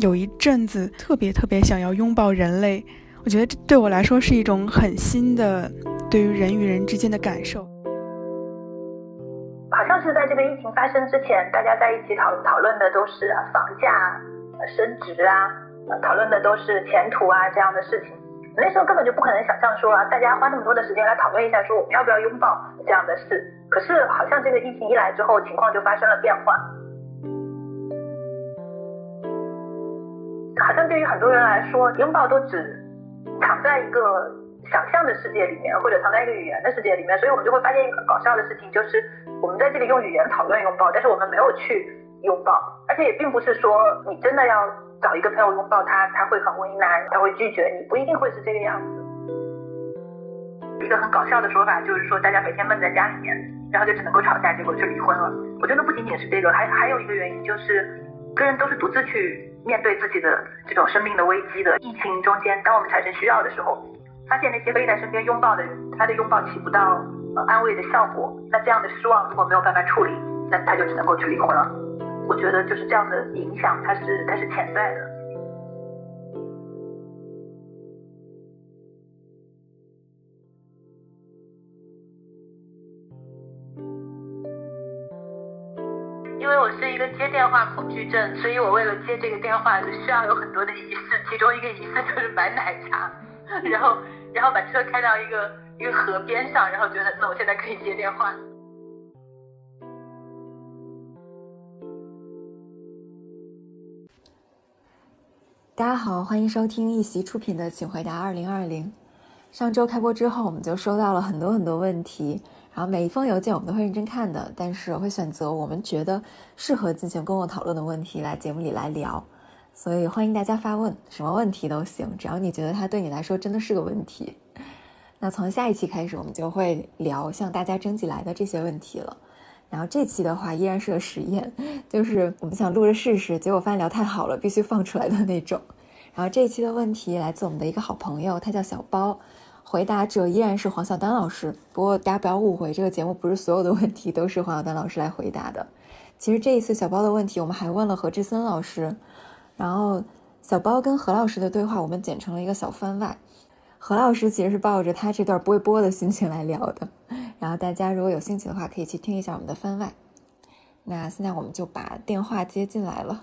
有一阵子特别特别想要拥抱人类，我觉得这对我来说是一种很新的对于人与人之间的感受。好像是在这个疫情发生之前，大家在一起讨讨论的都是房价、升值啊，讨论的都是前途啊这样的事情。那时候根本就不可能想象说啊，大家花那么多的时间来讨论一下说我们要不要拥抱这样的事。可是好像这个疫情一来之后，情况就发生了变化。好像对于很多人来说，拥抱都只藏在一个想象的世界里面，或者藏在一个语言的世界里面，所以我们就会发现一个很搞笑的事情，就是我们在这里用语言讨论拥抱，但是我们没有去拥抱，而且也并不是说你真的要找一个朋友拥抱他，他会很为难，他会拒绝你，不一定会是这个样子。一个很搞笑的说法就是说，大家每天闷在家里面，然后就只能够吵架，结果就离婚了。我觉得不仅仅是这个，还还有一个原因就是，个人都是独自去。面对自己的这种生命的危机的疫情中间，当我们产生需要的时候，发现那些背在身边拥抱的人，他的拥抱起不到呃安慰的效果，那这样的失望如果没有办法处理，那他就只能够去离婚了。我觉得就是这样的影响，它是它是潜在的。话恐惧症，所以我为了接这个电话，就需要有很多的仪式。其中一个仪式就是买奶茶，然后然后把车开到一个一个河边上，然后觉得那我现在可以接电话。大家好，欢迎收听一席出品的《请回答二零二零》。上周开播之后，我们就收到了很多很多问题。然后每一封邮件我们都会认真看的，但是我会选择我们觉得适合进行公共讨论的问题来节目里来聊，所以欢迎大家发问，什么问题都行，只要你觉得它对你来说真的是个问题。那从下一期开始，我们就会聊向大家征集来的这些问题了。然后这期的话依然是个实验，就是我们想录着试试，结果发现聊太好了，必须放出来的那种。然后这一期的问题来自我们的一个好朋友，他叫小包。回答者依然是黄晓丹老师，不过大家不要误会，这个节目不是所有的问题都是黄晓丹老师来回答的。其实这一次小包的问题，我们还问了何志森老师，然后小包跟何老师的对话，我们剪成了一个小番外。何老师其实是抱着他这段不会播的心情来聊的，然后大家如果有兴趣的话，可以去听一下我们的番外。那现在我们就把电话接进来了。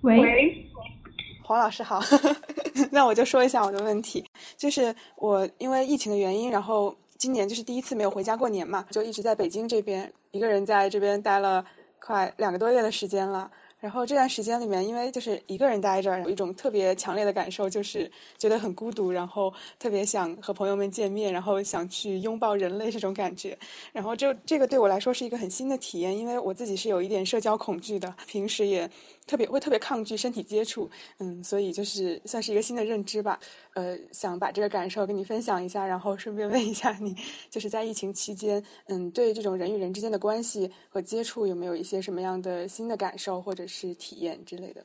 喂。王老师好，那我就说一下我的问题，就是我因为疫情的原因，然后今年就是第一次没有回家过年嘛，就一直在北京这边一个人在这边待了快两个多月的时间了。然后这段时间里面，因为就是一个人待着，有一种特别强烈的感受，就是觉得很孤独，然后特别想和朋友们见面，然后想去拥抱人类这种感觉。然后就这个对我来说是一个很新的体验，因为我自己是有一点社交恐惧的，平时也。特别会特别抗拒身体接触，嗯，所以就是算是一个新的认知吧，呃，想把这个感受跟你分享一下，然后顺便 问一下你，就是在疫情期间，嗯，对这种人与人之间的关系和接触有没有一些什么样的新的感受或者是是体验之类的？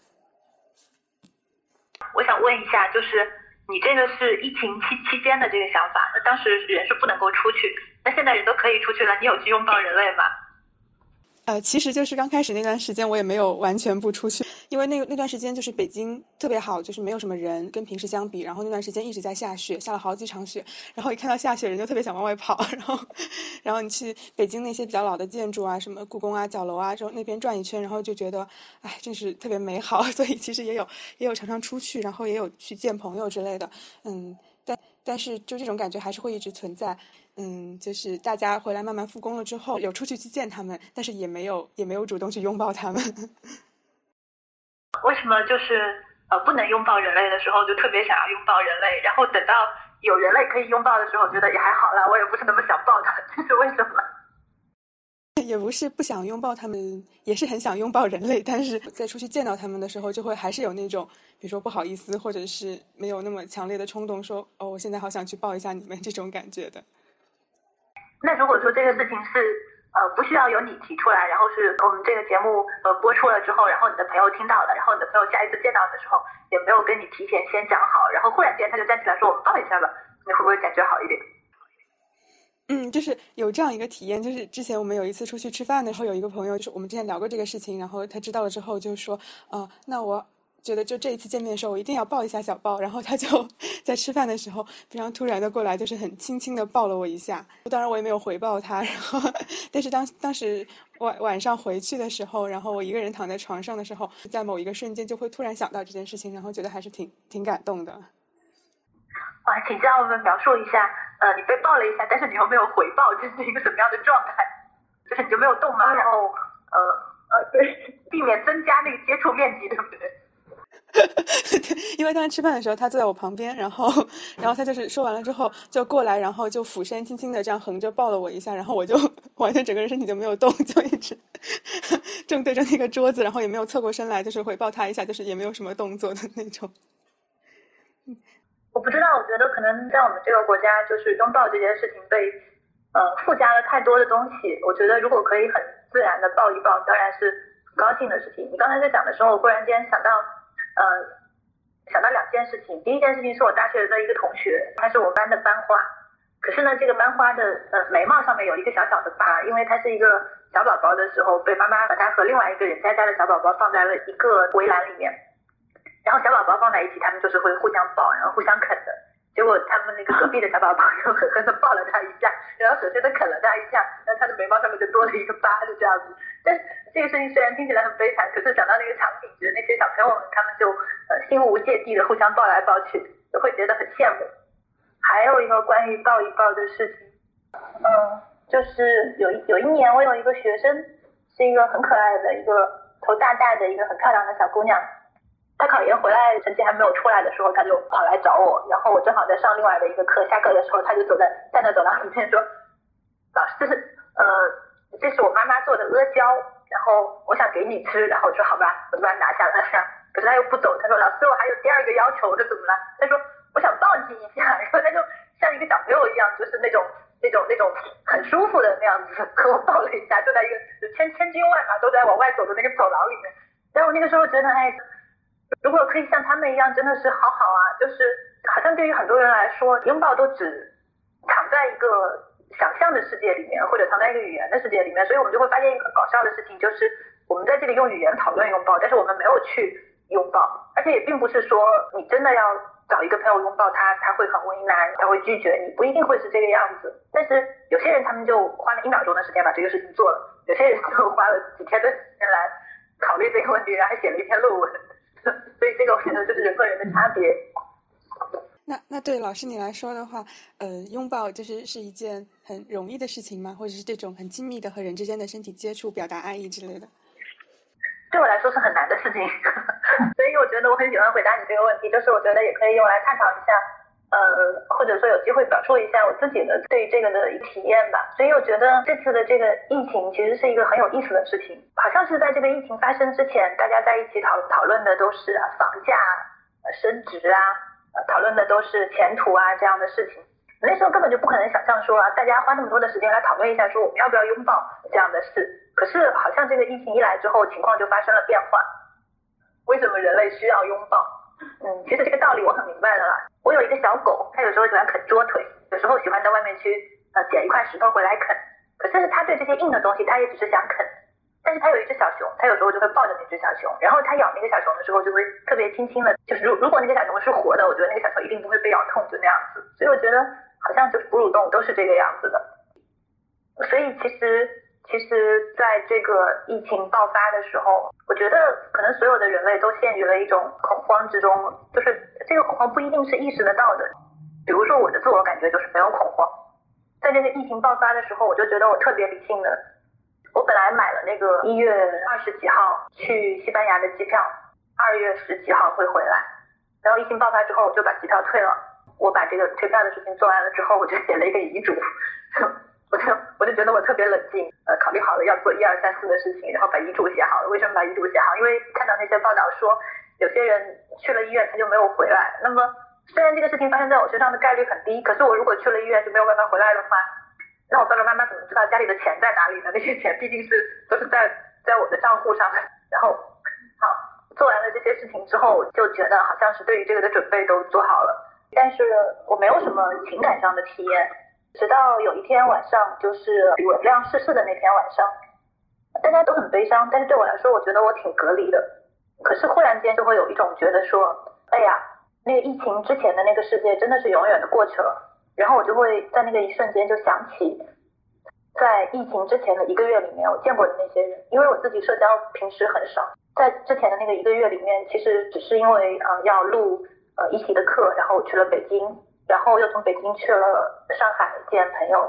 我想问一下，就是你这个是疫情期期间的这个想法，那当时人是不能够出去，那现在人都可以出去了，你有去拥抱人类吗？呃，其实就是刚开始那段时间，我也没有完全不出去，因为那那段时间就是北京特别好，就是没有什么人，跟平时相比。然后那段时间一直在下雪，下了好几场雪。然后一看到下雪，人就特别想往外跑。然后，然后你去北京那些比较老的建筑啊，什么故宫啊、角楼啊，就那边转一圈，然后就觉得，哎，真是特别美好。所以其实也有也有常常出去，然后也有去见朋友之类的。嗯，但但是就这种感觉还是会一直存在。嗯，就是大家回来慢慢复工了之后，有出去去见他们，但是也没有也没有主动去拥抱他们。为什么就是呃不能拥抱人类的时候就特别想要拥抱人类，然后等到有人类可以拥抱的时候，觉得也还好啦，我也不是那么想抱他，这是为什么？也不是不想拥抱他们，也是很想拥抱人类，但是在出去见到他们的时候，就会还是有那种，比如说不好意思，或者是没有那么强烈的冲动，说哦，我现在好想去抱一下你们这种感觉的。那如果说这个事情是呃不需要由你提出来，然后是我们这个节目呃播出了之后，然后你的朋友听到了，然后你的朋友下一次见到的时候也没有跟你提前先讲好，然后忽然间他就站起来说我们抱一下吧，你会不会感觉好一点？嗯，就是有这样一个体验，就是之前我们有一次出去吃饭的时候，有一个朋友，就是我们之前聊过这个事情，然后他知道了之后就说，呃，那我觉得就这一次见面的时候，我一定要抱一下小包，然后他就 在吃饭的时候非常突然的过来，就是很轻轻的抱了我一下，当然我也没有回报他，然后但是当当时晚晚上回去的时候，然后我一个人躺在床上的时候，在某一个瞬间就会突然想到这件事情，然后觉得还是挺挺感动的。啊，请教我们描述一下，呃，你被抱了一下，但是你又没有回报，这是一个什么样的状态？就是你就没有动吗？然后，呃呃，对，避免增加那个接触面积，对不对？对，因为当时吃饭的时候，他坐在我旁边，然后，然后他就是说完了之后就过来，然后就俯身轻轻的这样横着抱了我一下，然后我就 完全整个人身体就没有动，就一直正对着那个桌子，然后也没有侧过身来，就是回抱他一下，就是也没有什么动作的那种。我不知道，我觉得可能在我们这个国家，就是拥抱这件事情被呃附加了太多的东西。我觉得如果可以很自然的抱一抱，当然是很高兴的事情。你刚才在讲的时候，我忽然间想到，呃，想到两件事情。第一件事情是我大学的一个同学，他是我班的班花，可是呢，这个班花的呃眉毛上面有一个小小的疤，因为她是一个小宝宝的时候，被妈妈把她和另外一个人家家的小宝宝放在了一个围栏里面。然后小宝宝放在一起，他们就是会互相抱，然后互相啃的。结果他们那个隔壁的小宝宝又狠狠的抱了他一下，然后狠狠的啃了他一下，然后他的眉毛上面就多了一个疤，就这样子。但这个事情虽然听起来很悲惨，可是想到那个场景，觉得那些小朋友们他们就呃心无芥蒂的互相抱来抱去，就会觉得很羡慕。还有一个关于抱一抱的事情，嗯，就是有一有一年我有一个学生，是一个很可爱的一个头大大的一个很漂亮的小姑娘。他考研回来成绩还没有出来的时候，他就跑来找我，然后我正好在上另外的一个课，下课的时候他就走在站在走廊里面说，老师，呃，这是我妈妈做的阿胶，然后我想给你吃，然后我说好吧，我就把它拿下来，可是他又不走，他说老师我还有第二个要求，我说怎么了？他说我想抱你一下，然后他就像一个小朋友一样，就是那种那种那种很舒服的那样子和我抱了一下，就在一个千千军万马都在往外走的那个走廊里面，然后我那个时候觉得哎。如果可以像他们一样，真的是好好啊！就是好像对于很多人来说，拥抱都只藏在一个想象的世界里面，或者藏在一个语言的世界里面。所以我们就会发现一个搞笑的事情，就是我们在这里用语言讨论拥抱，但是我们没有去拥抱，而且也并不是说你真的要找一个朋友拥抱他，他会很为难，他会拒绝你，不一定会是这个样子。但是有些人他们就花了一秒钟的时间把这个事情做了，有些人就花了几天的时间来考虑这个问题，然后还写了一篇论文。所以这个我觉得就是人和人的差别。那那对老师你来说的话，呃，拥抱就是是一件很容易的事情吗？或者是这种很亲密的和人之间的身体接触、表达爱意之类的？对我来说是很难的事情，所以我觉得我很喜欢回答你这个问题，就是我觉得也可以用来探讨一下。呃，或者说有机会表述一下我自己的对这个的体验吧。所以我觉得这次的这个疫情其实是一个很有意思的事情。好像是在这个疫情发生之前，大家在一起讨讨论的都是房价、升值啊，讨论的都是前途啊这样的事情。那时候根本就不可能想象说啊，大家花那么多的时间来讨论一下说我们要不要拥抱这样的事。可是好像这个疫情一来之后，情况就发生了变化。为什么人类需要拥抱？嗯，其实这个道理我很明白的啦。我有一个小狗，它有时候喜欢啃桌腿，有时候喜欢在外面去呃捡一块石头回来啃。可是它对这些硬的东西，它也只是想啃。但是它有一只小熊，它有时候就会抱着那只小熊，然后它咬那个小熊的时候，就会特别轻轻的，就是如如果那个小熊是活的，我觉得那个小熊一定不会被咬痛，就那样子。所以我觉得好像就是哺乳动物都是这个样子的。所以其实其实在这个疫情爆发的时候，我觉得可能所有的人类都陷于了一种恐慌之中，就是。这个恐慌不一定是意识得到的，比如说我的自我感觉就是没有恐慌，在这个疫情爆发的时候，我就觉得我特别理性的，我本来买了那个一月二十几号去西班牙的机票，二月十几号会回来，然后疫情爆发之后，我就把机票退了，我把这个退票的事情做完了之后，我就写了一个遗嘱，我就我就觉得我特别冷静，呃，考虑好了要做一二三四的事情，然后把遗嘱写好了。为什么把遗嘱写好？因为看到那些报道说。有些人去了医院，他就没有回来。那么，虽然这个事情发生在我身上的概率很低，可是我如果去了医院就没有办法回来的话，那我爸爸妈妈怎么知道家里的钱在哪里呢？那些钱毕竟是都是在在我的账户上的。然后，好，做完了这些事情之后，就觉得好像是对于这个的准备都做好了，但是我没有什么情感上的体验，直到有一天晚上，就是李文亮逝世的那天晚上，大家都很悲伤，但是对我来说，我觉得我挺隔离的。可是忽然间就会有一种觉得说，哎呀，那个疫情之前的那个世界真的是永远的过去了。然后我就会在那个一瞬间就想起，在疫情之前的一个月里面，我见过的那些人，因为我自己社交平时很少，在之前的那个一个月里面，其实只是因为呃要录呃一席的课，然后我去了北京，然后又从北京去了上海见朋友，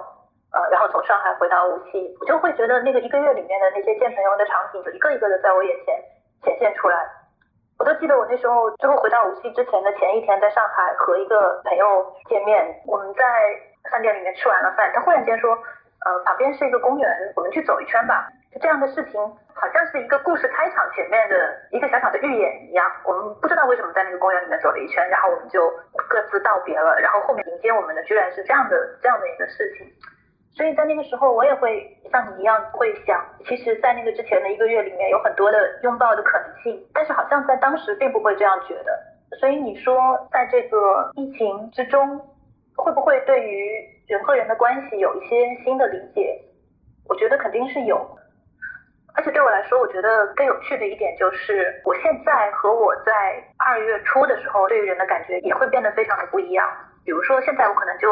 呃，然后从上海回到无锡，我就会觉得那个一个月里面的那些见朋友的场景，就一个一个的在我眼前显现出来。我都记得我那时候最后回到无锡之前的前一天，在上海和一个朋友见面，我们在饭店里面吃完了饭，他忽然间说，呃，旁边是一个公园，我们去走一圈吧。就这样的事情，好像是一个故事开场前面的一个小小的预演一样。我们不知道为什么在那个公园里面走了一圈，然后我们就各自道别了，然后后面迎接我们的居然是这样的这样的一个事情。所以在那个时候，我也会像你一样会想，其实，在那个之前的一个月里面，有很多的拥抱的可能性，但是好像在当时并不会这样觉得。所以你说，在这个疫情之中，会不会对于人和人的关系有一些新的理解？我觉得肯定是有。而且对我来说，我觉得更有趣的一点就是，我现在和我在二月初的时候对于人的感觉也会变得非常的不一样。比如说，现在我可能就。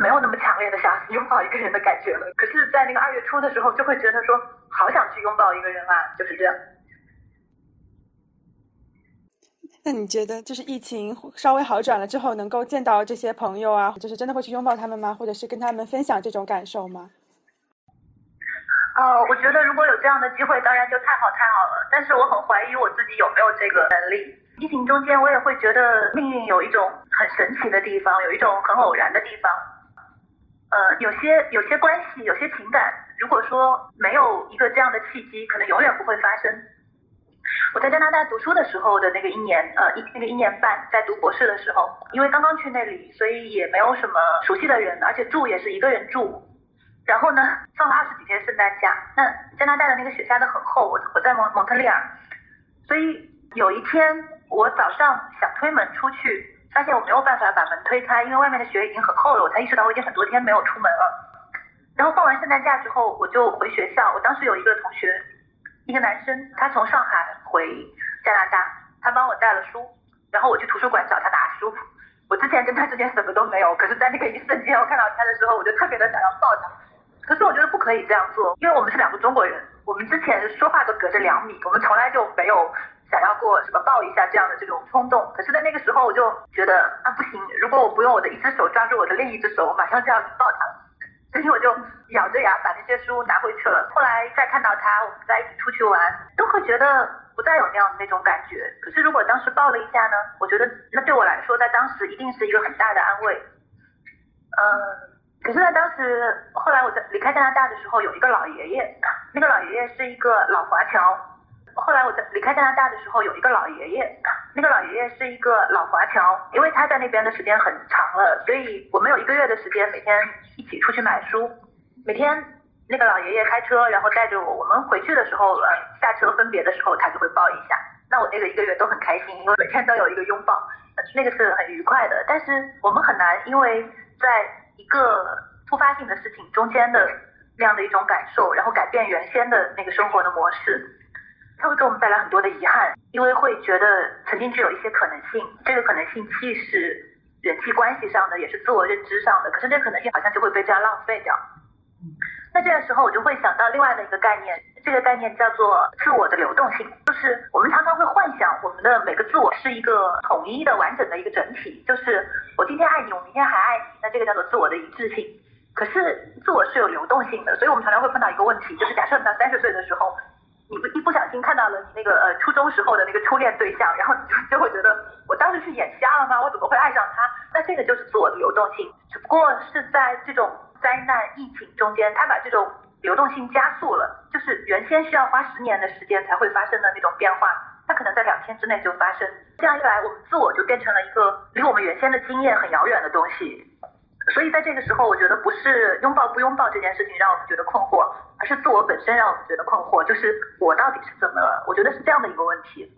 没有那么强烈的想拥抱一个人的感觉了，可是，在那个二月初的时候，就会觉得说，好想去拥抱一个人啊，就是这样。那你觉得，就是疫情稍微好转了之后，能够见到这些朋友啊，就是真的会去拥抱他们吗？或者是跟他们分享这种感受吗？呃，我觉得如果有这样的机会，当然就太好太好了。但是我很怀疑我自己有没有这个能力。疫情中间，我也会觉得命运有一种很神奇的地方，有一种很偶然的地方。呃，有些有些关系，有些情感，如果说没有一个这样的契机，可能永远不会发生。我在加拿大读书的时候的那个一年，呃，一那个一年半，在读博士的时候，因为刚刚去那里，所以也没有什么熟悉的人，而且住也是一个人住。然后呢，放了二十几天圣诞假，那加拿大的那个雪下的很厚，我我在蒙蒙特利尔，所以有一天我早上想推门出去。发现我没有办法把门推开，因为外面的雪已经很厚了。我才意识到我已经很多天没有出门了。然后放完圣诞假之后，我就回学校。我当时有一个同学，一个男生，他从上海回加拿大，他帮我带了书，然后我去图书馆找他拿书。我之前跟他之间什么都没有，可是在那个一瞬间，我看到他的时候，我就特别的想要抱他。可是我觉得不可以这样做，因为我们是两个中国人，我们之前说话都隔着两米，我们从来就没有。想要过什么抱一下这样的这种冲动，可是，在那个时候我就觉得啊不行，如果我不用我的一只手抓住我的另一只手，我马上就要去抱他了，所以我就咬着牙把那些书拿回去了。后来再看到他，我们在一起出去玩，都会觉得不再有那样的那种感觉。可是如果当时抱了一下呢，我觉得那对我来说，在当时一定是一个很大的安慰。嗯，可是，呢当时后来我在离开加拿大的时候，有一个老爷爷，那个老爷爷是一个老华侨。后来我在离开加拿大的时候，有一个老爷爷，那个老爷爷是一个老华侨，因为他在那边的时间很长了，所以我们有一个月的时间每天一起出去买书。每天那个老爷爷开车，然后带着我，我们回去的时候，呃，下车分别的时候，他就会抱一下。那我那个一个月都很开心，因为每天都有一个拥抱，那个是很愉快的。但是我们很难，因为在一个突发性的事情中间的那样的一种感受，然后改变原先的那个生活的模式。它会给我们带来很多的遗憾，因为会觉得曾经具有一些可能性，这个可能性既是人际关系上的，也是自我认知上的，可是这可能性好像就会被这样浪费掉。那这个时候我就会想到另外的一个概念，这个概念叫做自我的流动性，就是我们常常会幻想我们的每个自我是一个统一的、完整的一个整体，就是我今天爱你，我明天还爱你，那这个叫做自我的一致性。可是自我是有流动性的，所以我们常常会碰到一个问题，就是假设你到三十岁的时候。你不一不小心看到了你那个呃初中时候的那个初恋对象，然后你就就会觉得我当时是眼瞎了吗？我怎么会爱上他？那这个就是自我的流动性，只不过是在这种灾难疫情中间，他把这种流动性加速了，就是原先需要花十年的时间才会发生的那种变化，它可能在两天之内就发生。这样一来，我们自我就变成了一个离我们原先的经验很遥远的东西。所以在这个时候，我觉得不是拥抱不拥抱这件事情让我们觉得困惑。而是自我本身让我们觉得困惑，就是我到底是怎么了？我觉得是这样的一个问题。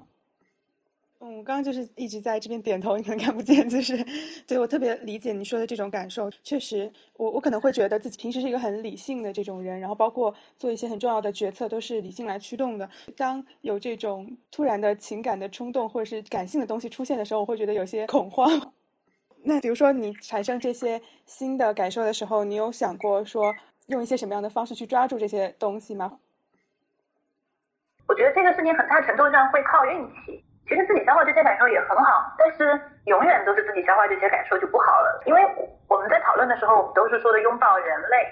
嗯，我刚刚就是一直在这边点头，你可能看不见，就是对我特别理解你说的这种感受。确实，我我可能会觉得自己平时是一个很理性的这种人，然后包括做一些很重要的决策都是理性来驱动的。当有这种突然的情感的冲动或者是感性的东西出现的时候，我会觉得有些恐慌。那比如说你产生这些新的感受的时候，你有想过说用一些什么样的方式去抓住这些东西吗？我觉得这个事情很大程度上会靠运气。其实自己消化这些感受也很好，但是永远都是自己消化这些感受就不好了。因为我们在讨论的时候，我们都是说的拥抱人类，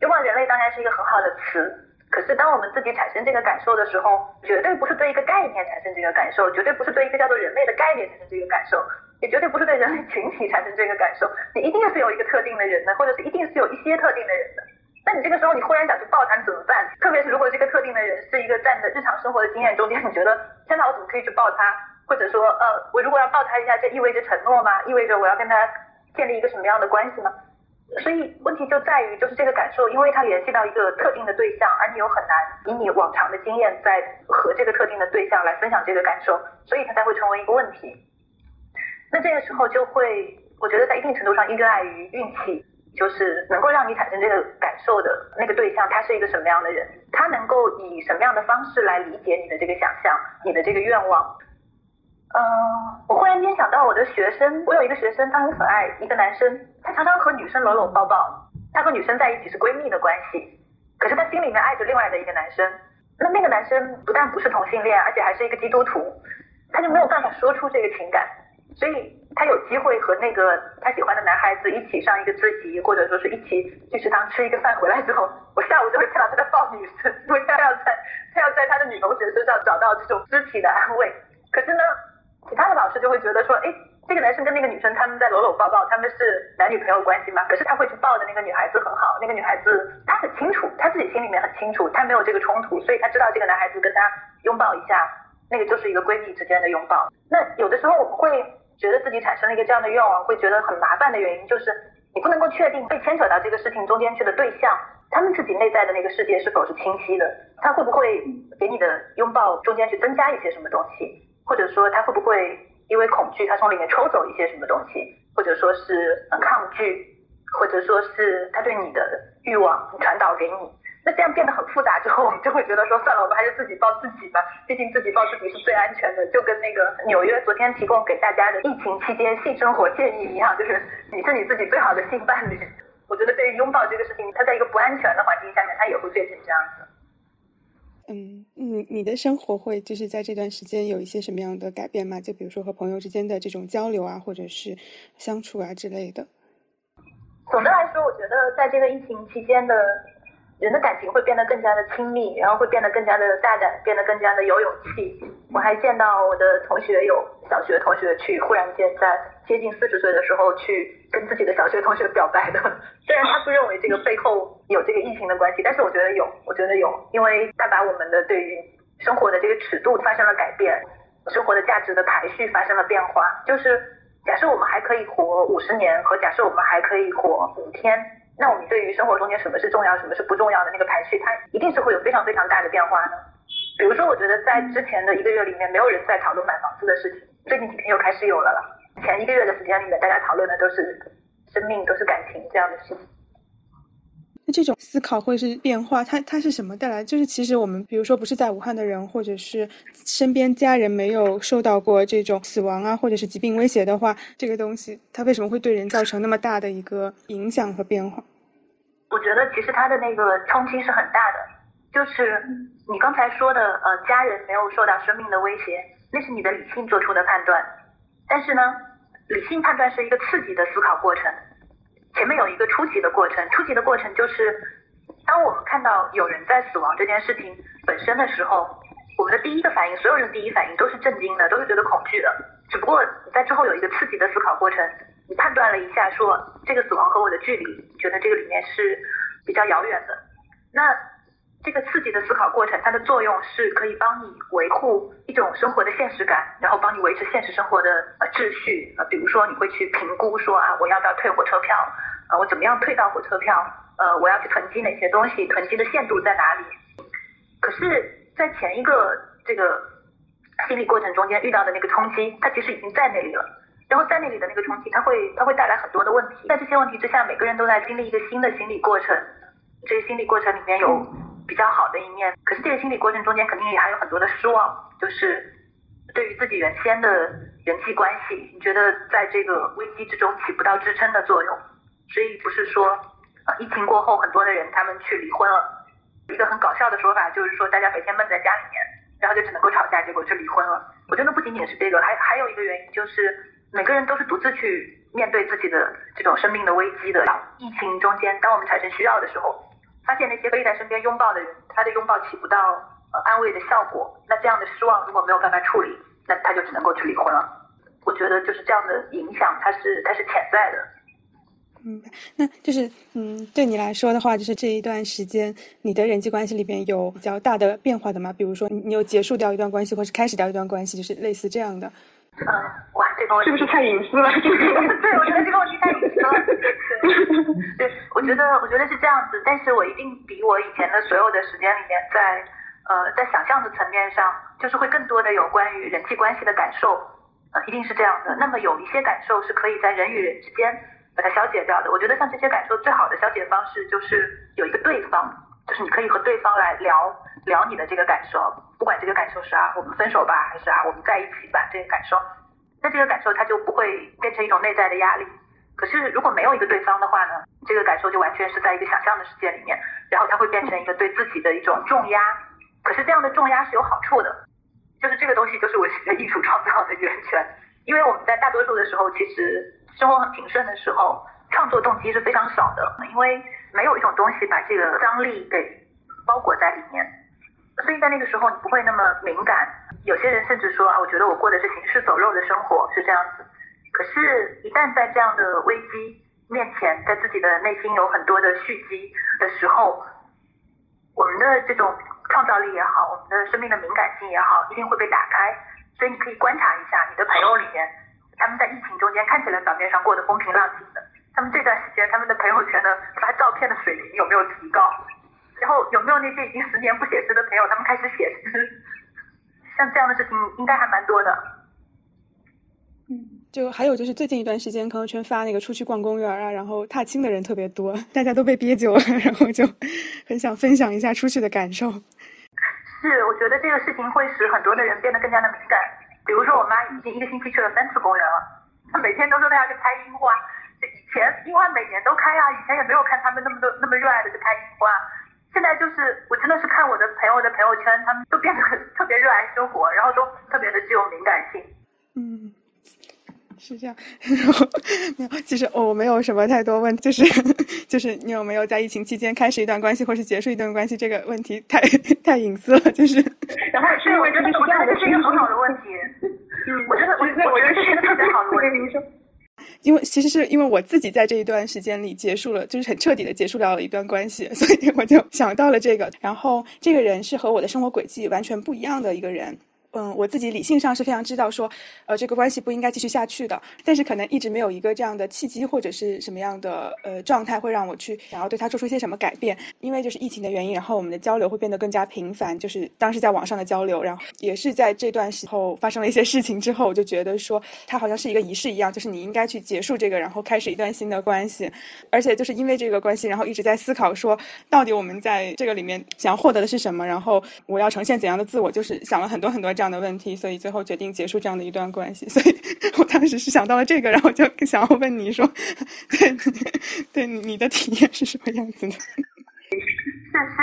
拥抱人类当然是一个很好的词。可是当我们自己产生这个感受的时候，绝对不是对一个概念产生这个感受，绝对不是对一个叫做人类的概念产生这个感受，也绝对不是对人类群体产生这个感受。你一定是有一个特定的人的，或者是一定是有一些特定的人的。那你这个时候你忽然想去抱他怎么办？特别是如果这个特定的人是一个在你的日常生活的经验中间，你觉得天哪，我怎么可以去抱他？或者说，呃，我如果要抱他一下，这意味着承诺吗？意味着我要跟他建立一个什么样的关系吗？所以问题就在于，就是这个感受，因为它联系到一个特定的对象，而你又很难以你往常的经验在和这个特定的对象来分享这个感受，所以它才会成为一个问题。那这个时候就会，我觉得在一定程度上依赖于运气。就是能够让你产生这个感受的那个对象，他是一个什么样的人？他能够以什么样的方式来理解你的这个想象，你的这个愿望？嗯，我忽然间想到我的学生，我有一个学生，他很可爱，一个男生，他常常和女生搂搂抱抱，他和女生在一起是闺蜜的关系，可是他心里面爱着另外的一个男生，那那个男生不但不是同性恋，而且还是一个基督徒，他就没有办法说出这个情感。所以他有机会和那个他喜欢的男孩子一起上一个自习，或者说是一起去食堂吃一个饭。回来之后，我下午就会看到他在抱女生，因为他要在 他要在他的女同学身上找到这种肢体的安慰。可是呢，其他的老师就会觉得说，哎，这个男生跟那个女生他们在搂搂抱抱，他们是男女朋友关系吗？可是他会去抱的那个女孩子很好，那个女孩子她很清楚，她自己心里面很清楚，她没有这个冲突，所以她知道这个男孩子跟她拥抱一下，那个就是一个闺蜜之间的拥抱。那有的时候我们会。觉得自己产生了一个这样的愿望，会觉得很麻烦的原因，就是你不能够确定被牵扯到这个事情中间去的对象，他们自己内在的那个世界是否是清晰的，他会不会给你的拥抱中间去增加一些什么东西，或者说他会不会因为恐惧，他从里面抽走一些什么东西，或者说是抗拒，或者说是他对你的欲望传导给你。那这样变得很复杂之后，我们就会觉得说，算了，我们还是自己抱自己吧，毕竟自己抱自己是最安全的。就跟那个纽约昨天提供给大家的疫情期间性生活建议一样，就是你是你自己最好的性伴侣。我觉得对于拥抱这个事情，它在一个不安全的环境下面，它也会变成这样子。嗯，你你的生活会就是在这段时间有一些什么样的改变吗？就比如说和朋友之间的这种交流啊，或者是相处啊之类的。总的来说，我觉得在这个疫情期间的。人的感情会变得更加的亲密，然后会变得更加的大胆，变得更加的有勇气。我还见到我的同学有小学同学去忽然间在接近四十岁的时候去跟自己的小学同学表白的。虽然他不认为这个背后有这个疫情的关系，但是我觉得有，我觉得有，因为他把我们的对于生活的这个尺度发生了改变，生活的价值的排序发生了变化。就是假设我们还可以活五十年，和假设我们还可以活五天。那我们对于生活中间什么是重要，什么是不重要的那个排序，它一定是会有非常非常大的变化的。比如说，我觉得在之前的一个月里面，没有人在讨论买房子的事情，最近几天又开始有了了。前一个月的时间里面，大家讨论的都是生命，都是感情这样的事情。那这种思考或者是变化，它它是什么带来？就是其实我们，比如说不是在武汉的人，或者是身边家人没有受到过这种死亡啊，或者是疾病威胁的话，这个东西它为什么会对人造成那么大的一个影响和变化？我觉得其实它的那个冲击是很大的，就是你刚才说的，呃，家人没有受到生命的威胁，那是你的理性做出的判断。但是呢，理性判断是一个刺激的思考过程，前面有一个初级的过程。初级的过程就是，当我们看到有人在死亡这件事情本身的时候，我们的第一个反应，所有人第一反应都是震惊的，都是觉得恐惧的。只不过在之后有一个刺激的思考过程。你判断了一下，说这个死亡和我的距离，觉得这个里面是比较遥远的。那这个刺激的思考过程，它的作用是可以帮你维护一种生活的现实感，然后帮你维持现实生活的呃秩序啊。比如说，你会去评估说啊，我要不要退火车票？啊，我怎么样退到火车票？呃，我要去囤积哪些东西？囤积的限度在哪里？可是，在前一个这个心理过程中间遇到的那个冲击，它其实已经在那里了。然后在那里的那个冲击，它会它会带来很多的问题。在这些问题之下，每个人都在经历一个新的心理过程。这个心理过程里面有比较好的一面，可是这个心理过程中间肯定也还有很多的失望，就是对于自己原先的人际关系，你觉得在这个危机之中起不到支撑的作用。所以不是说，啊，疫情过后很多的人他们去离婚了。一个很搞笑的说法就是说，大家每天闷在家里面，然后就只能够吵架，结果就离婚了。我觉得不仅仅是这个，还还有一个原因就是，每个人都是独自去面对自己的这种生命的危机的。疫情中间，当我们产生需要的时候。发现那些可以在身边拥抱的人，他的拥抱起不到呃安慰的效果，那这样的失望如果没有办法处理，那他就只能够去离婚了。我觉得就是这样的影响，它是它是潜在的。嗯，那就是嗯，对你来说的话，就是这一段时间你的人际关系里边有比较大的变化的吗？比如说你有结束掉一段关系，或是开始掉一段关系，就是类似这样的。嗯，哇，这个是不是太隐私了？对，我觉得这个问题太隐 对，我觉得，我觉得是这样子，但是我一定比我以前的所有的时间里面，在呃，在想象的层面上，就是会更多的有关于人际关系的感受，呃，一定是这样的。那么有一些感受是可以在人与人之间把它消解掉的。我觉得像这些感受最好的消解方式就是有一个对方，就是你可以和对方来聊聊你的这个感受。不管这个感受是啊，我们分手吧，还是啊，我们在一起吧，这个感受，那这个感受它就不会变成一种内在的压力。可是如果没有一个对方的话呢，这个感受就完全是在一个想象的世界里面，然后它会变成一个对自己的一种重压。可是这样的重压是有好处的，就是这个东西就是我学艺术创造的源泉。因为我们在大多数的时候，其实生活很平顺的时候，创作动机是非常少的，因为没有一种东西把这个张力给包裹在里面。所以在那个时候，你不会那么敏感。有些人甚至说啊，我觉得我过的是行尸走肉的生活，是这样子。可是，一旦在这样的危机面前，在自己的内心有很多的蓄积的时候，我们的这种创造力也好，我们的生命的敏感性也好，一定会被打开。所以你可以观察一下你的朋友里面，他们在疫情中间看起来表面上过得风平浪静的，他们这段时间他们的朋友圈的发照片的水平有没有提高？然后有没有那些已经十年不写诗的朋友，他们开始写诗？像这样的事情应该还蛮多的。嗯，就还有就是最近一段时间，朋友圈发那个出去逛公园啊，然后踏青的人特别多，大家都被憋久了，然后就很想分享一下出去的感受。是，我觉得这个事情会使很多的人变得更加的敏感。比如说，我妈已经一个星期去了三次公园了，她每天都说她要去拍樱花。以前樱花每年都开啊，以前也没有看他们那么多那么热爱的去拍樱花。现在就是，我真的是看我的朋友的朋友圈，他们都变得很特别热爱生活，然后都特别的具有敏感性。嗯，是这样。然后没有，其实我没有什么太多问题，就是 就是你有没有在疫情期间开始一段关系，或是结束一段关系？这个问题太太隐私了，就是。然后是因为这是我觉得这是一个很好的问题。嗯，我觉得我我觉得这是一个特别好的问题。因为其实是因为我自己在这一段时间里结束了，就是很彻底的结束掉了一段关系，所以我就想到了这个。然后这个人是和我的生活轨迹完全不一样的一个人。嗯，我自己理性上是非常知道说，呃，这个关系不应该继续下去的，但是可能一直没有一个这样的契机或者是什么样的呃状态，会让我去想要对他做出一些什么改变。因为就是疫情的原因，然后我们的交流会变得更加频繁，就是当时在网上的交流，然后也是在这段时候发生了一些事情之后，我就觉得说他好像是一个仪式一样，就是你应该去结束这个，然后开始一段新的关系。而且就是因为这个关系，然后一直在思考说，到底我们在这个里面想要获得的是什么，然后我要呈现怎样的自我，就是想了很多很多这样的问题，所以。最后决定结束这样的一段关系，所以我当时是想到了这个，然后就想要问你说，对，对你的体验是什么样子的？是是，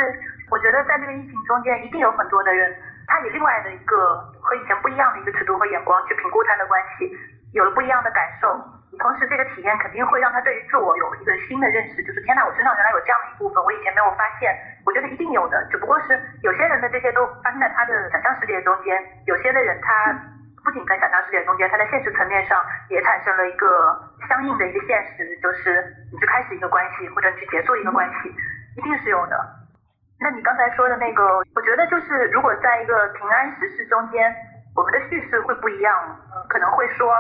我觉得在这个疫情中间，一定有很多的人，他以另外的一个和以前不一样的一个尺度和眼光去评估他的关系，有了不一样的感受。同时，这个体验肯定会让他对于自我有一个新的认识，就是天呐，我身上原来有这样的一部分，我以前没有发现。我觉得一定有的，只不过是有些人的这些都发生在他的想象世界中间，有些的人他不仅在想象世界中间，他在现实层面上也产生了一个相应的一个现实，就是你去开始一个关系，或者你去结束一个关系，一定是有的。那你刚才说的那个，我觉得就是如果在一个平安时事中间，我们的叙事会不一样，可能会说。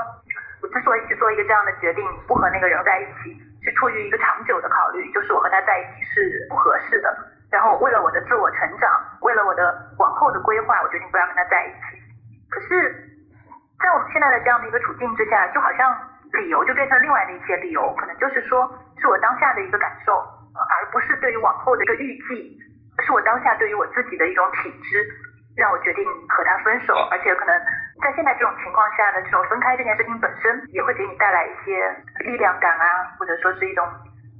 我之所以去做一个这样的决定，不和那个人在一起，是出于一个长久的考虑，就是我和他在一起是不合适的。然后为了我的自我成长，为了我的往后的规划，我决定不要跟他在一起。可可是，在我们现在的这样的一个处境之下，就好像理由就变成另外的一些理由，可能就是说是我当下的一个感受，而不是对于往后的一个预计，是我当下对于我自己的一种体质，让我决定和他分手，而且可能在现在这种情况下的这种分开这件事情本身，也会给你带来一些力量感啊，或者说是一种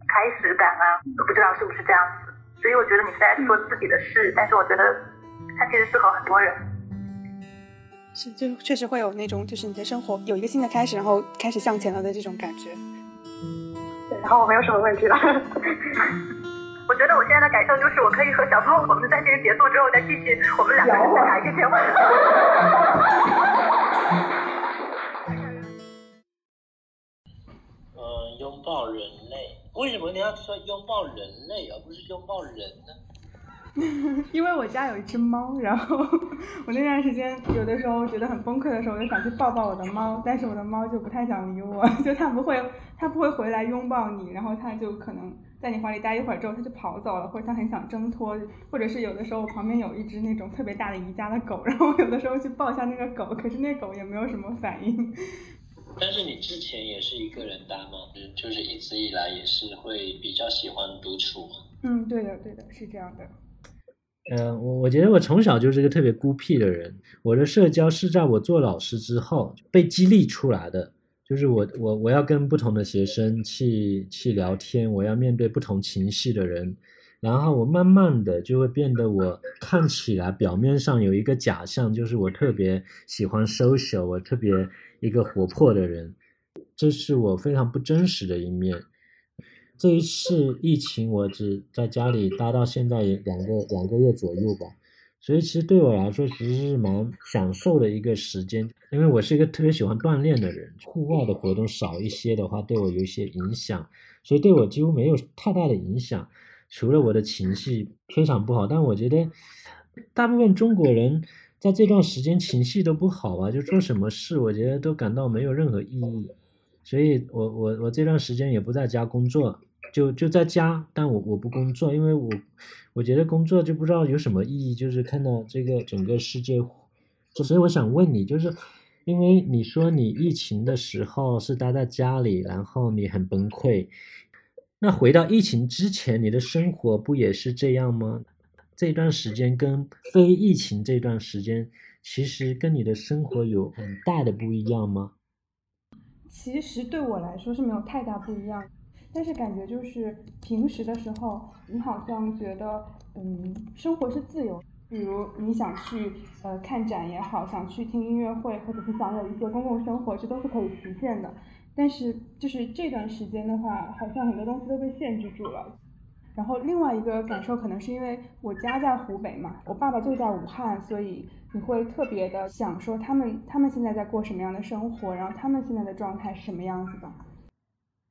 开始感啊，不知道是不是这样子。所以我觉得你是在做自己的事，但是我觉得它其实适合很多人。是，就确实会有那种，就是你的生活有一个新的开始，然后开始向前了的这种感觉。对，然后我没有什么问题了。我觉得我现在的感受就是，我可以和小胖，我们在这个结束之后再继续，我们两个人再打一些问题。嗯，拥抱人类。为什么你要说拥抱人类，而不是拥抱人呢？因为我家有一只猫，然后 我那段时间有的时候觉得很崩溃的时候，我就想去抱抱我的猫，但是我的猫就不太想理我，就它不会，它不会回来拥抱你，然后它就可能在你怀里待一会儿之后，它就跑走了，或者它很想挣脱，或者是有的时候我旁边有一只那种特别大的宜家的狗，然后我有的时候去抱一下那个狗，可是那狗也没有什么反应。但是你之前也是一个人待吗？就是一直以来也是会比较喜欢独处吗？嗯，对的，对的，是这样的。嗯，我我觉得我从小就是一个特别孤僻的人。我的社交是在我做老师之后被激励出来的，就是我我我要跟不同的学生去去聊天，我要面对不同情绪的人，然后我慢慢的就会变得我看起来表面上有一个假象，就是我特别喜欢 social，我特别。一个活泼的人，这是我非常不真实的一面。这一次疫情，我只在家里待到现在也两个两个月左右吧，所以其实对我来说，其实是蛮享受的一个时间。因为我是一个特别喜欢锻炼的人，户外的活动少一些的话，对我有一些影响，所以对我几乎没有太大的影响。除了我的情绪非常不好，但我觉得大部分中国人。在这段时间情绪都不好啊，就做什么事，我觉得都感到没有任何意义，所以我我我这段时间也不在家工作，就就在家，但我我不工作，因为我我觉得工作就不知道有什么意义，就是看到这个整个世界，所以我想问你，就是因为你说你疫情的时候是待在家里，然后你很崩溃，那回到疫情之前，你的生活不也是这样吗？这段时间跟非疫情这段时间，其实跟你的生活有很大的不一样吗？其实对我来说是没有太大不一样，但是感觉就是平时的时候，你好像觉得，嗯，生活是自由，比如你想去呃看展也好，想去听音乐会，或者是想有一些公共生活，这都是可以实现的。但是就是这段时间的话，好像很多东西都被限制住了。然后另外一个感受可能是因为我家在湖北嘛，我爸爸就在武汉，所以你会特别的想说他们他们现在在过什么样的生活，然后他们现在的状态是什么样子的。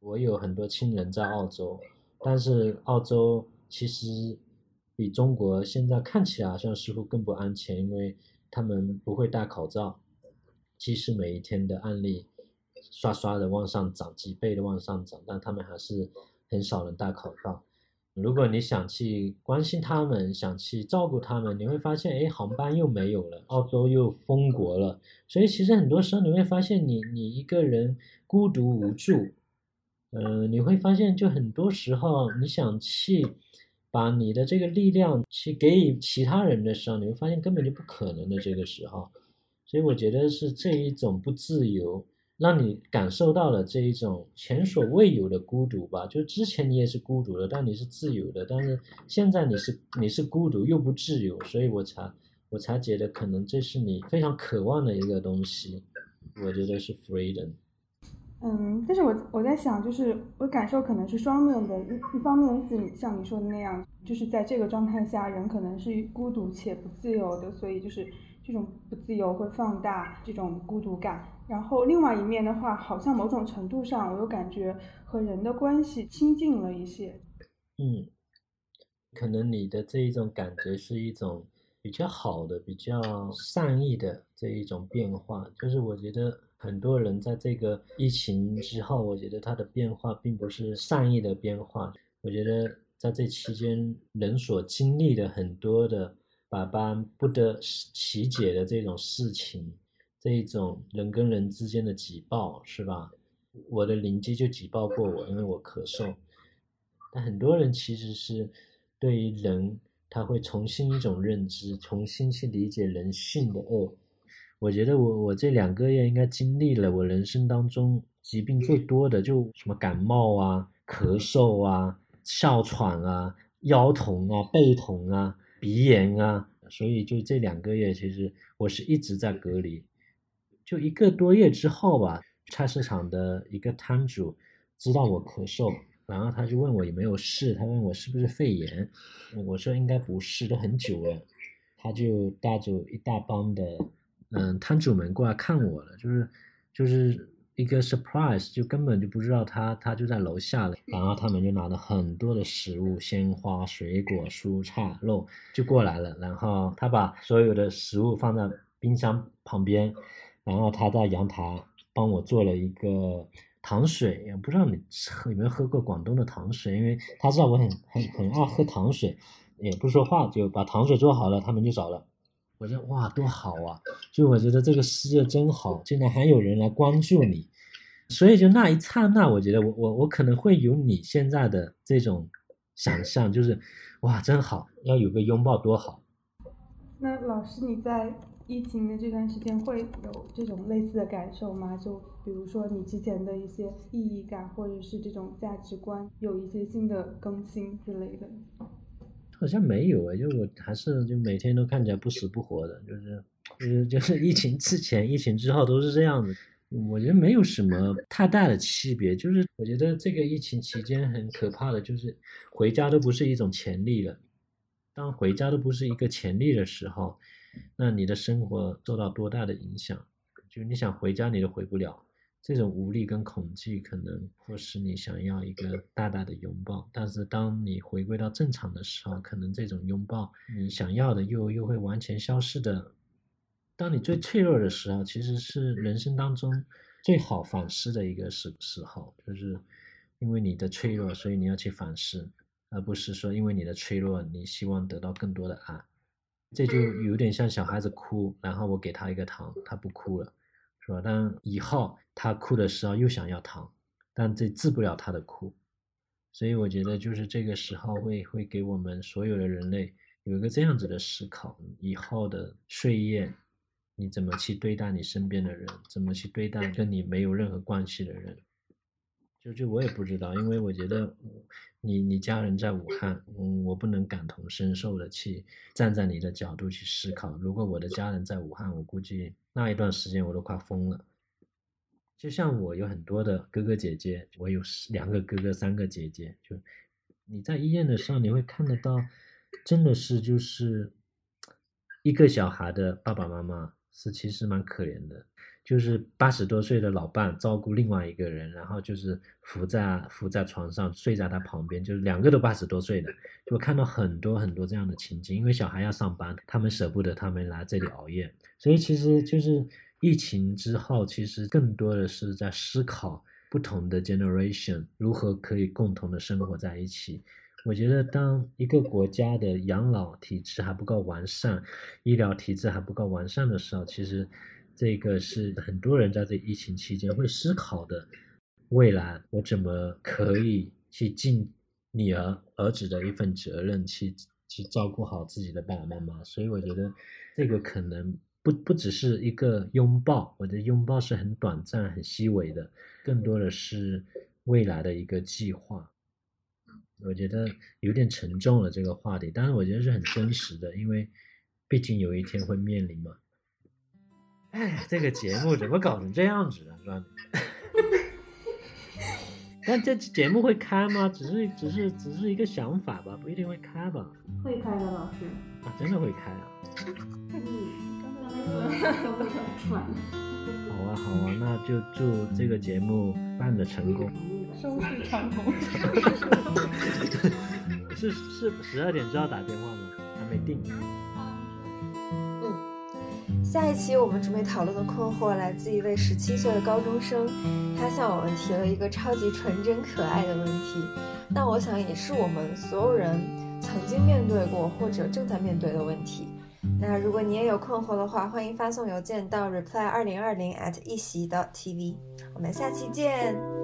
我有很多亲人在澳洲，但是澳洲其实比中国现在看起来好像似乎更不安全，因为他们不会戴口罩，即使每一天的案例刷刷的往上涨，几倍的往上涨，但他们还是很少人戴口罩。如果你想去关心他们，想去照顾他们，你会发现，哎，航班又没有了，澳洲又封国了，所以其实很多时候你会发现，你你一个人孤独无助，嗯，你会发现，就很多时候你想去把你的这个力量去给予其他人的时候，你会发现根本就不可能的这个时候，所以我觉得是这一种不自由。让你感受到了这一种前所未有的孤独吧？就之前你也是孤独的，但你是自由的，但是现在你是你是孤独又不自由，所以我才我才觉得可能这是你非常渴望的一个东西。我觉得是 freedom。嗯，但是我我在想，就是我感受可能是双面的，一一方面是像你说的那样，就是在这个状态下，人可能是孤独且不自由的，所以就是这种不自由会放大这种孤独感。然后另外一面的话，好像某种程度上，我又感觉和人的关系亲近了一些。嗯，可能你的这一种感觉是一种比较好的、比较善意的这一种变化。就是我觉得很多人在这个疫情之后，我觉得他的变化并不是善意的变化。我觉得在这期间，人所经历的很多的百般不得其解的这种事情。这一种人跟人之间的挤爆，是吧？我的邻居就挤爆过我，因为我咳嗽。但很多人其实是对于人，他会重新一种认知，重新去理解人性的恶。我觉得我我这两个月应该经历了我人生当中疾病最多的，就什么感冒啊、咳嗽啊、哮喘啊、腰痛啊、背痛啊、鼻炎啊，所以就这两个月，其实我是一直在隔离。就一个多月之后吧。菜市场的一个摊主知道我咳嗽，然后他就问我有没有事，他问我是不是肺炎，我说应该不是，都很久了。他就带着一大帮的嗯摊主们过来看我了，就是就是一个 surprise，就根本就不知道他他就在楼下了。然后他们就拿了很多的食物，鲜花、水果、蔬菜、肉就过来了。然后他把所有的食物放在冰箱旁边，然后他在阳台。帮我做了一个糖水，也不知道你喝有没有喝过广东的糖水，因为他知道我很很很爱喝糖水，也不说话就把糖水做好了，他们就走了。我觉得哇，多好啊！就我觉得这个世界真好，竟然还有人来关注你，所以就那一刹那，我觉得我我我可能会有你现在的这种想象，就是哇，真好，要有个拥抱多好。那老师你在？疫情的这段时间会有这种类似的感受吗？就比如说你之前的一些意义感，或者是这种价值观有一些新的更新之类的。好像没有哎，就我还是就每天都看起来不死不活的，就是就是就是疫情之前、疫情之后都是这样子。我觉得没有什么太大的区别，就是我觉得这个疫情期间很可怕的就是回家都不是一种潜力了。当回家都不是一个潜力的时候。那你的生活受到多大的影响？就你想回家，你都回不了。这种无力跟恐惧，可能迫使你想要一个大大的拥抱。但是当你回归到正常的时候，可能这种拥抱你想要的又又会完全消失的。当你最脆弱的时候，其实是人生当中最好反思的一个时时候，就是因为你的脆弱，所以你要去反思，而不是说因为你的脆弱，你希望得到更多的爱。这就有点像小孩子哭，然后我给他一个糖，他不哭了，是吧？但以后他哭的时候又想要糖，但这治不了他的哭，所以我觉得就是这个时候会会给我们所有的人类有一个这样子的思考：以后的岁月，你怎么去对待你身边的人，怎么去对待跟你没有任何关系的人？就就我也不知道，因为我觉得你你家人在武汉，嗯，我不能感同身受的去站在你的角度去思考。如果我的家人在武汉，我估计那一段时间我都快疯了。就像我有很多的哥哥姐姐，我有两个哥哥三个姐姐，就你在医院的时候，你会看得到，真的是就是一个小孩的爸爸妈妈是其实蛮可怜的。就是八十多岁的老伴照顾另外一个人，然后就是扶在扶在床上睡在他旁边，就是两个都八十多岁的，就看到很多很多这样的情景。因为小孩要上班，他们舍不得他们来这里熬夜，所以其实就是疫情之后，其实更多的是在思考不同的 generation 如何可以共同的生活在一起。我觉得当一个国家的养老体制还不够完善，医疗体制还不够完善的时候，其实。这个是很多人在这疫情期间会思考的，未来我怎么可以去尽女儿儿子的一份责任，去去照顾好自己的爸爸妈妈。所以我觉得这个可能不不只是一个拥抱，我的拥抱是很短暂、很细微的，更多的是未来的一个计划。我觉得有点沉重了这个话题，但是我觉得是很真实的，因为毕竟有一天会面临嘛。哎，这个节目怎么搞成这样子啊？是吧？但这节目会开吗？只是只是只是一个想法吧，不一定会开吧？会开的，老师啊，真的会开啊！好啊好啊，那就祝这个节目办的成功，收视长虹。是是十二点就要打电话吗？还没定。下一期我们准备讨论的困惑来自一位十七岁的高中生，他向我们提了一个超级纯真可爱的问题，那我想也是我们所有人曾经面对过或者正在面对的问题。那如果你也有困惑的话，欢迎发送邮件到 reply 二零二零 at 一席 dot tv。我们下期见。